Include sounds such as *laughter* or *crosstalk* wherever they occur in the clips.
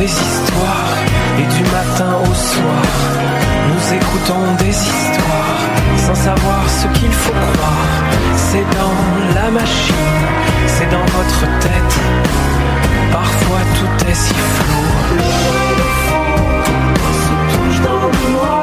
des histoires et du matin au soir, nous écoutons des histoires sans savoir ce qu'il faut croire. C'est dans la machine, c'est dans votre tête. Parfois tout est si flou. dans le.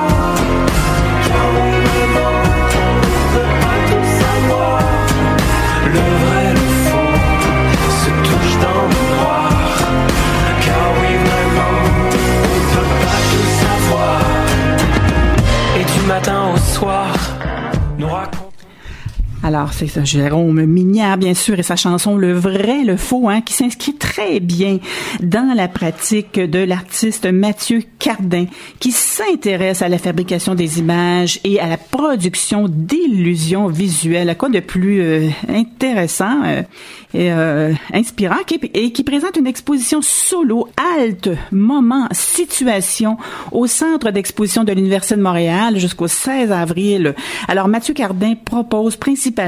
Alors, c'est ça, Jérôme Mignard, bien sûr, et sa chanson Le vrai, le faux, hein, qui s'inscrit très bien dans la pratique de l'artiste Mathieu Cardin, qui s'intéresse à la fabrication des images et à la production d'illusions visuelles. Quoi de plus euh, intéressant euh, et euh, inspirant, qui, et qui présente une exposition solo, halte, moment, situation, au Centre d'exposition de l'Université de Montréal jusqu'au 16 avril. Alors, Mathieu Cardin propose principalement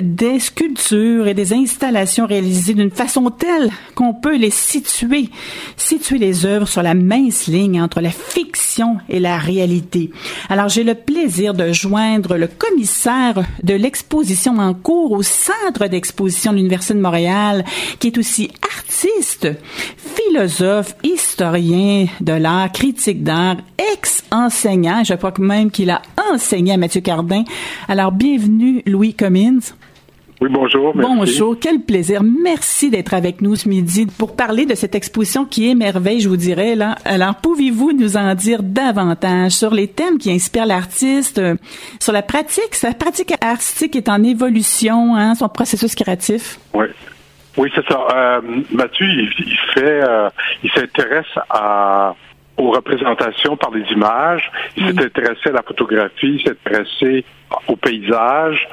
des sculptures et des installations réalisées d'une façon telle qu'on peut les situer, situer les œuvres sur la mince ligne entre la fiction et la réalité. Alors, j'ai le plaisir de joindre le commissaire de l'exposition en cours au Centre d'exposition de l'Université de Montréal, qui est aussi artiste, philosophe, historien de l'art, critique d'art, ex-enseignant. Je crois que même qu'il a enseigné à Mathieu Cardin. Alors, bienvenue, Louis Cummins. Oui, bonjour. Merci. Bonjour, quel plaisir. Merci d'être avec nous ce midi pour parler de cette exposition qui émerveille, je vous dirais. Là. Alors, pouvez-vous nous en dire davantage sur les thèmes qui inspirent l'artiste, euh, sur la pratique, sa pratique artistique est en évolution, hein, son processus créatif? Oui. Oui, c'est ça. Euh, Mathieu, il, il fait, euh, il s'intéresse à aux représentations par les images. Il s'est intéressé à la photographie, il s'est intéressé au paysage,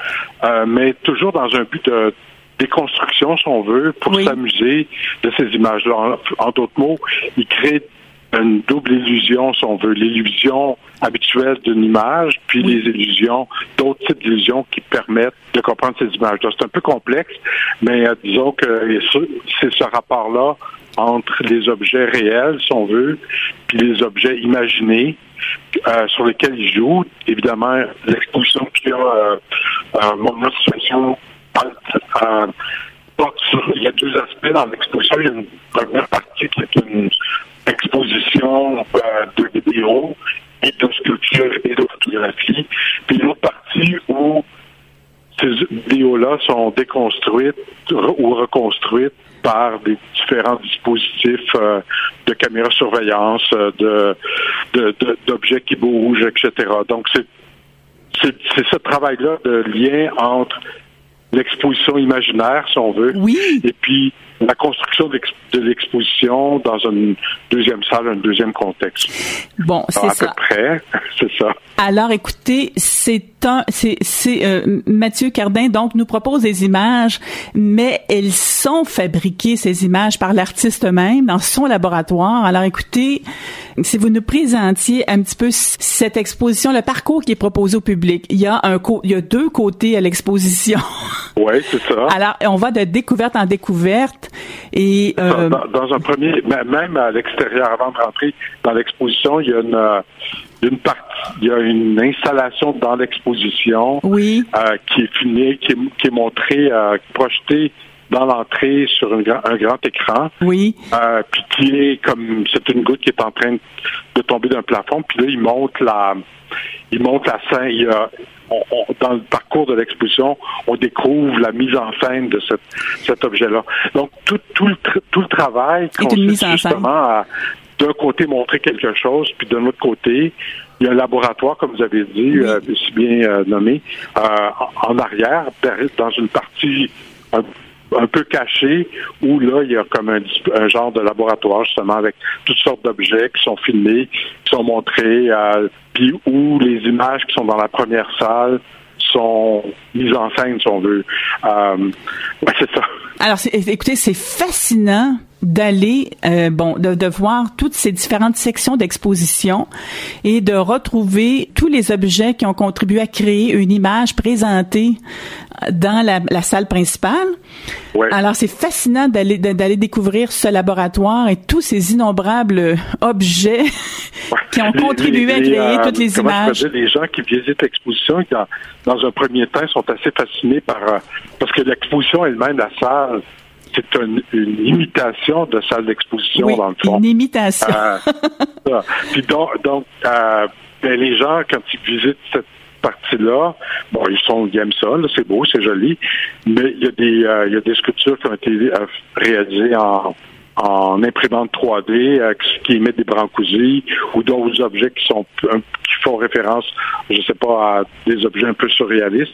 euh, mais toujours dans un but de déconstruction, si on veut, pour Oui. s'amuser de ces images-là. En, en d'autres mots, il crée une double illusion, si on veut, l'illusion habituelle d'une image, puis les illusions, d'autres types d'illusions qui permettent de comprendre ces images-là. C'est un peu complexe, mais euh, disons que c'est ce rapport-là entre les objets réels, si on veut, puis les objets imaginés euh, sur lesquels il joue. Évidemment, l'exposition qu'il y a, euh, euh, mon situation, euh, il y a deux aspects dans l'exposition. Il y a une première partie qui est une exposition euh, de vidéos et de sculptures et de photographies. Puis une autre partie où ces vidéos-là sont déconstruites ou reconstruites par des différents dispositifs euh, de caméra surveillance, euh, de d'objets qui bougent, etc. Donc c'est c'est c'est ce travail-là de lien entre l'exposition imaginaire, si on veut, Oui. et puis la construction de l'exposition dans une deuxième salle, un deuxième contexte. Bon, c'est Alors, à ça. peu près, *laughs* c'est ça. Alors, écoutez, c'est un, c'est, c'est euh, Mathieu Cardin donc nous propose des images, mais elles sont fabriquées ces images par l'artiste même dans son laboratoire. Alors, écoutez, si vous nous présentiez un petit peu cette exposition, le parcours qui est proposé au public, il y a un, il y a deux côtés à l'exposition. Oui, c'est ça. *laughs* Alors, on va de découverte en découverte et euh, dans, dans un premier, même à l'extérieur, avant de rentrer dans l'exposition, il y a une, euh, une partie, il y a une installation dans l'exposition oui, euh, qui est filmée, qui est, qui est montrée, euh, projetée dans l'entrée sur un grand, un grand écran, oui, euh, puis qui est comme c'est une goutte qui est en train de tomber d'un plafond, puis là il monte la, il monte la scène. Il y a, on- on- dans le parcours de l'exposition, on découvre la mise en scène de cette, cet objet-là. Donc tout, tout, le, tout le travail consiste justement à d'un côté montrer quelque chose, puis d'un autre côté, il y a un laboratoire, comme vous avez dit, euh, si bien euh, nommé, euh, en, en arrière, dans une partie un, un peu cachée, où là, il y a comme un, un genre de laboratoire, justement, avec toutes sortes d'objets qui sont filmés, qui sont montrés, euh, puis où les images qui sont dans la première salle sont mises en scène, si on veut. Euh, ouais, c'est ça. Alors, écoutez, c'est fascinant d'aller, euh, bon, de, de voir toutes ces différentes sections d'exposition et de retrouver tous les objets qui ont contribué à créer une image présentée dans la, la salle principale. Ouais. Alors, c'est fascinant d'aller d'aller découvrir ce laboratoire et tous ces innombrables objets qui ont Les- contribué à créer euh, toutes les je images. dire, les gens qui visitent l'exposition, qui, dans, dans un premier temps, sont assez fascinés par... euh, parce que l'exposition elle-même, la salle, c'est une, une imitation de salle d'exposition, Oui, dans le fond. une imitation. Euh, ça. *laughs* Puis donc, donc euh, ben, les gens, quand ils visitent cette partie-là, bon, ils sont ils aiment ça, c'est beau, c'est joli, mais il y a des euh, il y a des sculptures qui ont été euh, réalisées en en imprimante 3D euh, qui- émettent des brancusis ou d'autres objets qui sont qui font référence, je sais pas, à des objets un peu surréalistes.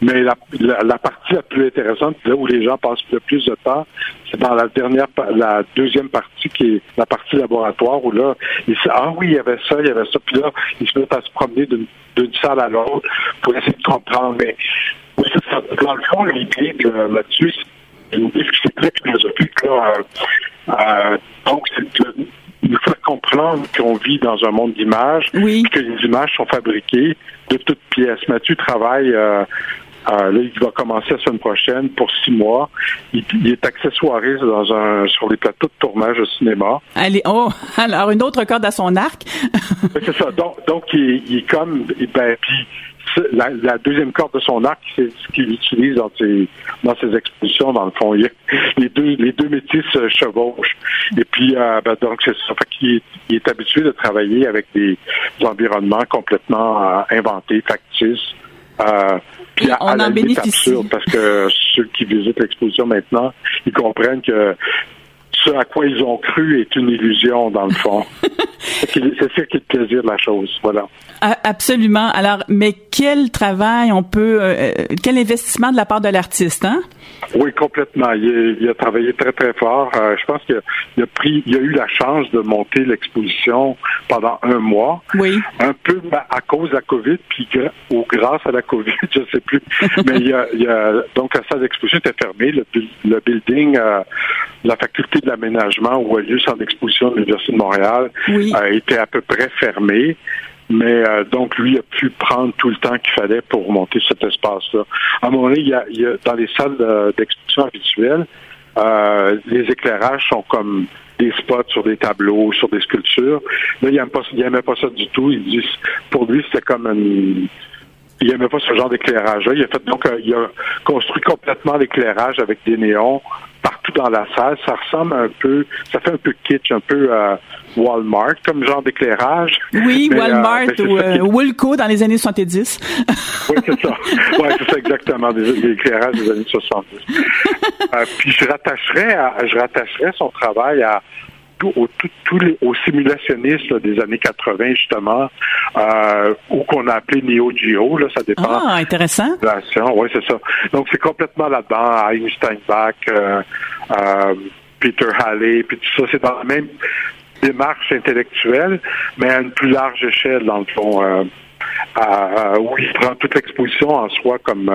Mais la, partie la plus intéressante, là où les gens passent le plus de temps, c'est dans la dernière, la deuxième partie qui est la partie laboratoire où là, ils se ah oui, il y avait ça, il y avait ça, puis là, ils se mettent à se promener d'une salle à l'autre pour essayer de comprendre. Mais dans le fond, l'idée de là-dessus, c'est c'est très philosophique. Là, euh, euh, donc, de nous faire comprendre qu'on vit dans un monde d'images, Oui. que les images sont fabriquées de toutes pièces. Mathieu travaille, euh, euh, là, il va commencer la semaine prochaine pour six mois. Il, il est accessoiriste dans un, sur les plateaux de tournage de cinéma. Allez, oh, *laughs* alors une autre corde à son arc. C'est ça. Donc, donc il, est- il est comme, ben, puis la, la deuxième corde de son arc, c'est ce qu'il utilise dans ses, dans ses expositions, dans le fond. Il- les deux, les deux métiers se chevauchent. Et puis, euh, ben, donc, c'est ça. Fait qu'il est, il est habitué de travailler avec des, des environnements complètement euh, inventés, factices. Euh, puis à, on à la en limite bénéficie. absurde, parce que ceux qui visitent l'exposition maintenant, ils comprennent que ce à quoi ils ont cru est une illusion, dans le fond. *laughs* c'est ça qui est le plaisir de la chose. Voilà. Absolument. Alors, mais quel travail on peut, euh, quel investissement de la part de l'artiste, hein? Oui, complètement. Il, a- il a travaillé très, très fort. Euh, je pense qu'il a, a pris, il a eu la chance de monter l'exposition pendant un mois. Oui. Un peu ma- à cause de la COVID, puis ou grâce à la COVID, *laughs* je sais plus. *laughs* Mais il y a, il a- donc la salle d'exposition était fermée. Le, bu- le building, euh, la faculté de l'aménagement où a lieu le centre d'exposition de l'Université de Montréal, Oui. était à peu près fermé. Mais euh, donc, lui a pu prendre tout le temps qu'il fallait pour monter cet espace-là. À un moment donné, il y a, il y a- dans les salles d'exposition habituelles, euh, les éclairages sont comme des spots sur des tableaux, sur des sculptures. Là, il n'aimait pas, il aimait pas ça du tout. Il dit, pour lui, c'était comme une... Il aimait pas ce genre d'éclairage-là. Il a fait donc, euh, il a construit complètement l'éclairage avec des néons partout dans la salle. Ça ressemble un peu, ça fait un peu kitsch, un peu euh, Walmart comme genre d'éclairage. Oui, Mais, euh, Walmart ou euh, Woolco dans les années 70. *laughs* oui, c'est ça. Oui, c'est ça exactement, des, des éclairages des années 70. Euh, puis je rattacherais, à- je rattacherais son travail à tout- au, tout- tous les, aux simulationnistes là, des années 80, justement, euh, ou qu'on a appelé Neo Geo, là, ça dépend. Ah, intéressant. Oui, c'est ça. Donc, c'est complètement là-dedans. Einstein Bach, euh, euh, Peter Halley, puis tout ça, c'est dans la même démarche intellectuelle, mais à une plus large échelle, dans le fond. À- où il prend toute l'exposition en soi comme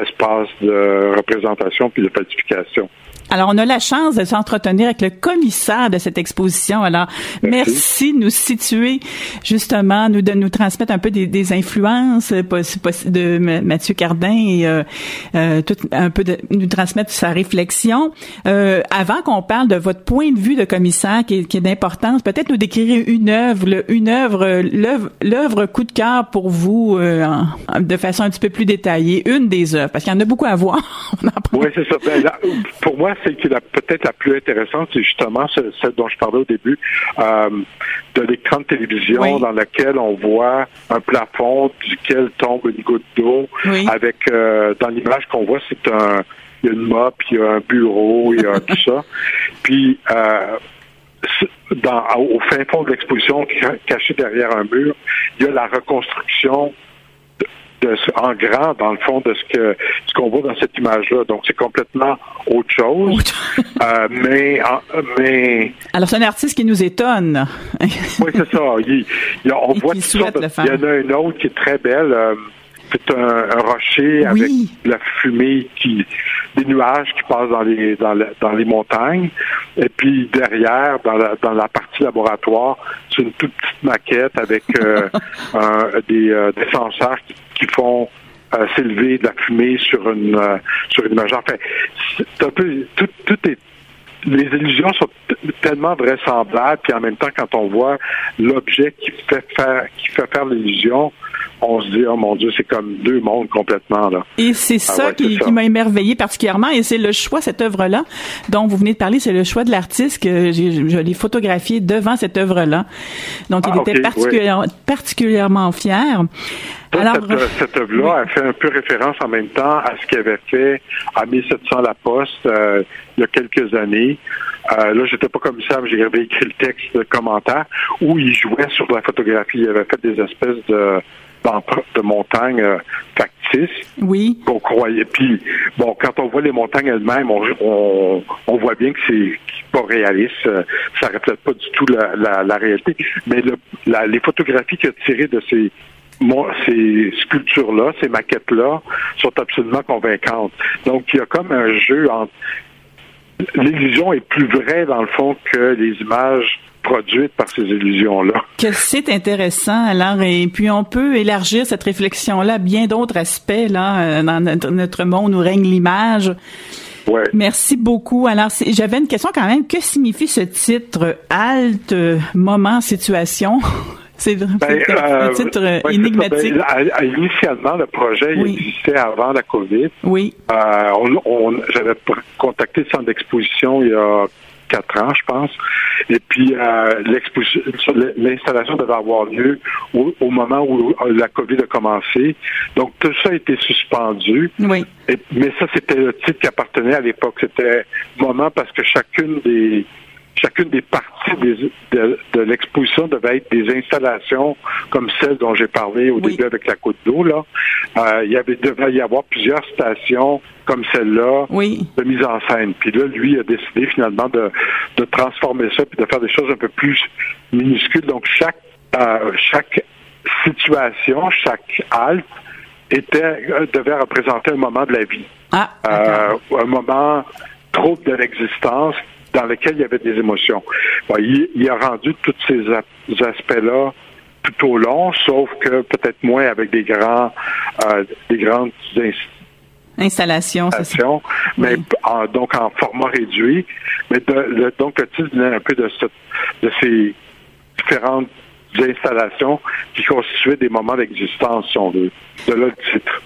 espace de représentation puis de falsification. Alors, on a la chance de s'entretenir avec le commissaire de cette exposition. Alors, merci, de nous situer, justement, nous de nous transmettre un peu des, des influences euh, de Mathieu Cardin et euh, euh, tout, un peu de nous transmettre sa réflexion. Euh, avant qu'on parle de votre point de vue de commissaire qui est, qui est d'importance, peut-être nous décrire une œuvre, le- une œuvre, l'œuvre, coup de cœur pour vous euh, de façon un petit peu plus détaillée, une des œuvres, parce qu'il y en a beaucoup à voir. *laughs* Oui, c'est ça. Ben, là, pour moi, celle qui est peut-être la plus intéressante, c'est justement ce- celle dont je parlais au début, euh, de l'écran de télévision Oui. dans lequel on voit un plafond duquel tombe une goutte d'eau. Oui. Avec euh, dans l'image qu'on voit, c'est un il y a une mop, il y a un bureau, il y a *laughs* tout ça. Puis euh, dans, au fin fond de l'exposition, ca- caché derrière un mur, il y a la reconstruction de, en grand, dans le fond, de ce que ce qu'on voit dans cette image-là. Donc, c'est complètement autre chose. *laughs* Euh, mais, mais Alors, c'est un artiste qui nous étonne. oui, c'est ça. Il, il- on Et voit qui toutes souhaite sortes de- le faire. Il y en a une autre qui est très belle. euh, c'est un, un rocher avec Oui. de la fumée qui, des nuages qui passent dans les dans, la- dans les montagnes. Et puis derrière, dans la, dans la partie laboratoire, c'est une toute petite maquette avec euh, *laughs* un- des, euh, des senseurs qui, qui font euh, s'élever de la fumée sur une euh, sur une image. Enfin, c'est un peu tout, tout est les illusions sont tellement vraisemblables, puis en même temps, quand on voit l'objet qui fait faire qui fait faire l'illusion, on se dit oh mon Dieu, c'est comme deux mondes complètement là. Et c'est ça ouais, qui, c'est ça. qui m'a émerveillé particulièrement, et c'est le choix, cette œuvre-là, dont vous venez de parler, c'est le choix de l'artiste que je l'ai photographié devant cette œuvre-là. Donc, il Ah, était particulièrement, particulièrement fier. Alors, cette, euh, cette œuvre-là a fait un peu référence en même temps à ce qu'il avait fait à 1700 La Poste euh, il y a quelques années. Euh, là, j'étais pas commissaire, mais j'ai écrit le texte de commentaire où il jouait sur la photographie. Il avait fait des espèces de de montagnes euh, factices oui, qu'on croyait. Puis, bon, quand on voit les montagnes elles-mêmes, on, on, on voit bien que c'est pas réaliste. euh, Ça reflète pas du tout la, la, la réalité. Mais le, la, les photographies qu'il a tirées de ces mon- ces sculptures-là, ces maquettes-là, sont absolument convaincantes. Donc, il y a comme un jeu entre... L'illusion est plus vraie, dans le fond, que les images produites par ces illusions-là. que c'est intéressant. Alors, et puis on peut élargir cette réflexion-là à bien d'autres aspects là euh, dans notre, monde où règne l'image. Ouais. Merci beaucoup. Alors, j'avais une question quand même. Que signifie ce titre? Halte, moment, situation? C'est Ben, c'est un euh, titre euh, énigmatique. Ben, à- initialement, le projet Oui. existait avant la COVID. Oui, Euh, on, on- J'avais contacté le centre d'exposition il y a quatre ans, je pense. Et puis, euh, l'installation devait avoir lieu au, au moment où la COVID a commencé. Donc, tout ça a été suspendu. oui, Et- mais ça, c'était le titre qui appartenait à l'époque. C'était moment parce que chacune des chacune des parties des- de, de l'exposition devait être des installations comme celle dont j'ai parlé au Oui. début avec la côte d'eau. Là, Euh, il y avait devait y avoir plusieurs stations comme celle-là oui. de mise en scène. Puis là, lui a décidé finalement de, de transformer ça puis de faire des choses un peu plus minuscules. Donc chaque euh, chaque situation, chaque halte était euh, devait représenter un moment de la vie, Ah. Euh, un moment trouble de l'existence dans lequel il y avait des émotions. Bon, il, il a rendu tous ces aspects-là tout au long, sauf que peut-être moins avec des grands euh, des grandes installations, mais Oui. en- donc en format réduit. Mais de, le- donc le titre venait un peu de, ce- de ces différentes installations qui constituaient des moments d'existence, si on veut. De là le titre.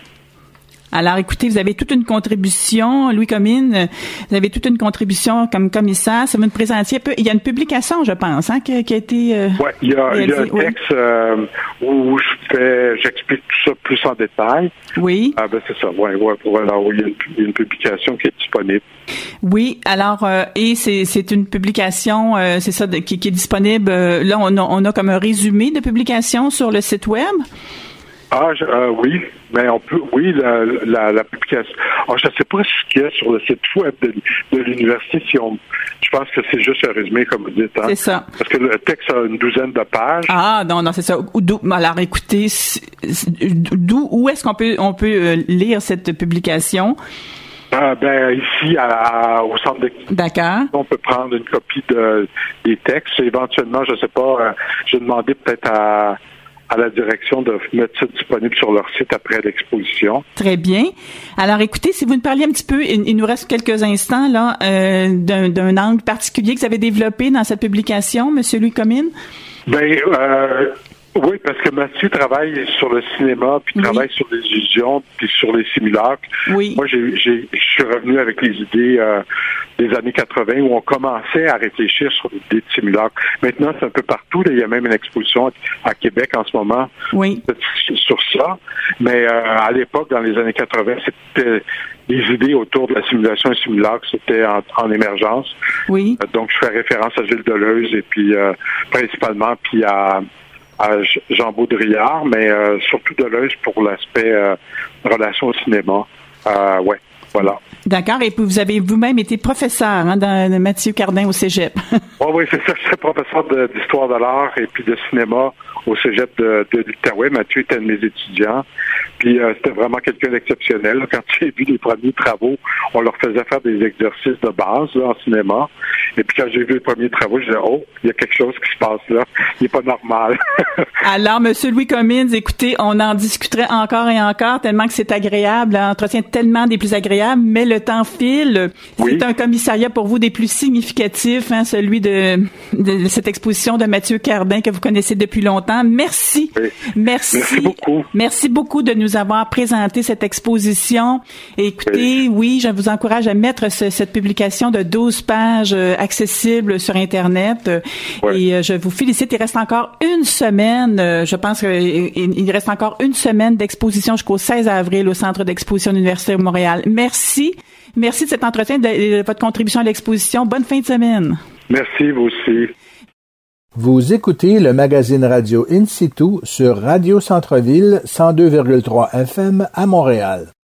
Alors, écoutez, vous avez toute une contribution, Louis Comine, euh, vous avez toute une contribution comme commissaire. Ça va nous présenter un peu. Il y a une publication, je pense, hein, qui, qui a été. euh, Ouais, il y a, il y a un oui. texte euh, où je fais, j'explique tout ça plus en détail. Oui, Ah ben c'est ça. Ouais, ouais, voilà, oui, il y a une, il y a une publication qui est disponible. oui. Alors, euh, et c'est c'est une publication, euh, c'est ça, de- qui, qui est disponible. euh, là, on a, on a comme un résumé de publication sur le site web. Ah, je- euh, oui, mais on peut, oui, la, la, la publication. Ah, je ne sais pas ce qu'il y a sur le site web de, de l'université. Si on, je pense que c'est juste un résumé, comme vous dites. Hein? C'est ça. Parce que le texte a une douzaine de pages. Ah non non c'est ça. D'où- Alors écoutez, d'où où est-ce qu'on peut on peut euh, lire cette publication? Ah, ben ici, à, à- au centre de D'accord. on peut prendre une copie de, des textes. Éventuellement, je ne sais pas, euh, j'ai demandé peut-être à, à la direction de mettre ça disponible sur leur site après l'exposition. Très bien. Alors, écoutez, si vous nous parliez un petit peu, il, il nous reste quelques instants là, euh, d'un, d'un angle particulier que vous avez développé dans cette publication, Monsieur Louis Comine. Ben euh, oui, parce que Mathieu travaille sur le cinéma, puis Oui. travaille sur les illusions, puis sur les simulacres. Oui. Moi, j'ai, j'ai, je suis revenu avec les idées euh, des années 80 où on commençait à réfléchir sur l'idée de simulacres. Maintenant, c'est un peu partout. Là, il y a même une exposition à Québec en ce moment Oui. sur ça. Mais euh, à l'époque, dans les années 80, c'était les idées autour de la simulation et simulacre, c'était en, en émergence. Oui. Euh, Donc, je fais référence à Gilles Deleuze et puis euh, principalement puis à, Jean Baudrillard, mais euh, surtout Deleuze pour l'aspect euh, relation au cinéma. Euh, ouais, voilà. D'accord. Et puis vous avez vous-même été professeur hein, dans Mathieu Cardin au Cégep. *laughs* Oui, oui, c'est ça. Je suis professeur de- d'histoire de, l'art et puis de cinéma au cégep de, de l'Outaouais. Mathieu était un de mes étudiants. Puis euh, c'était vraiment quelqu'un d'exceptionnel. Quand j'ai vu les premiers travaux, on leur faisait faire des exercices de base là, en cinéma. Et puis quand j'ai vu les premiers travaux, je disais, oh, il y a quelque chose qui se passe là. Il n'est pas normal. *laughs* Alors, Monsieur Louis Commins, écoutez, on en discuterait encore et encore, tellement que c'est agréable, l'entretien tellement des plus agréables, mais le temps file. C'est un commissariat pour vous des plus significatifs, hein, celui de, de, cette exposition de Mathieu Cardin que vous connaissez depuis longtemps. Merci. Merci. Merci beaucoup. Merci beaucoup de nous avoir présenté cette exposition. écoutez, oui. je vous encourage à mettre cette publication de 12 pages euh, accessibles sur Internet. Et euh, je vous félicite. Il reste encore une semaine. Euh, je pense qu'il reste encore une semaine d'exposition jusqu'au 16 avril au Centre d'exposition de l'Université de Montréal. Merci. Merci de cet entretien, de, votre contribution à l'exposition. Bonne fin de semaine. Merci, vous aussi. Vous écoutez le magazine radio In situ sur Radio Centre-Ville 102,3 FM à Montréal.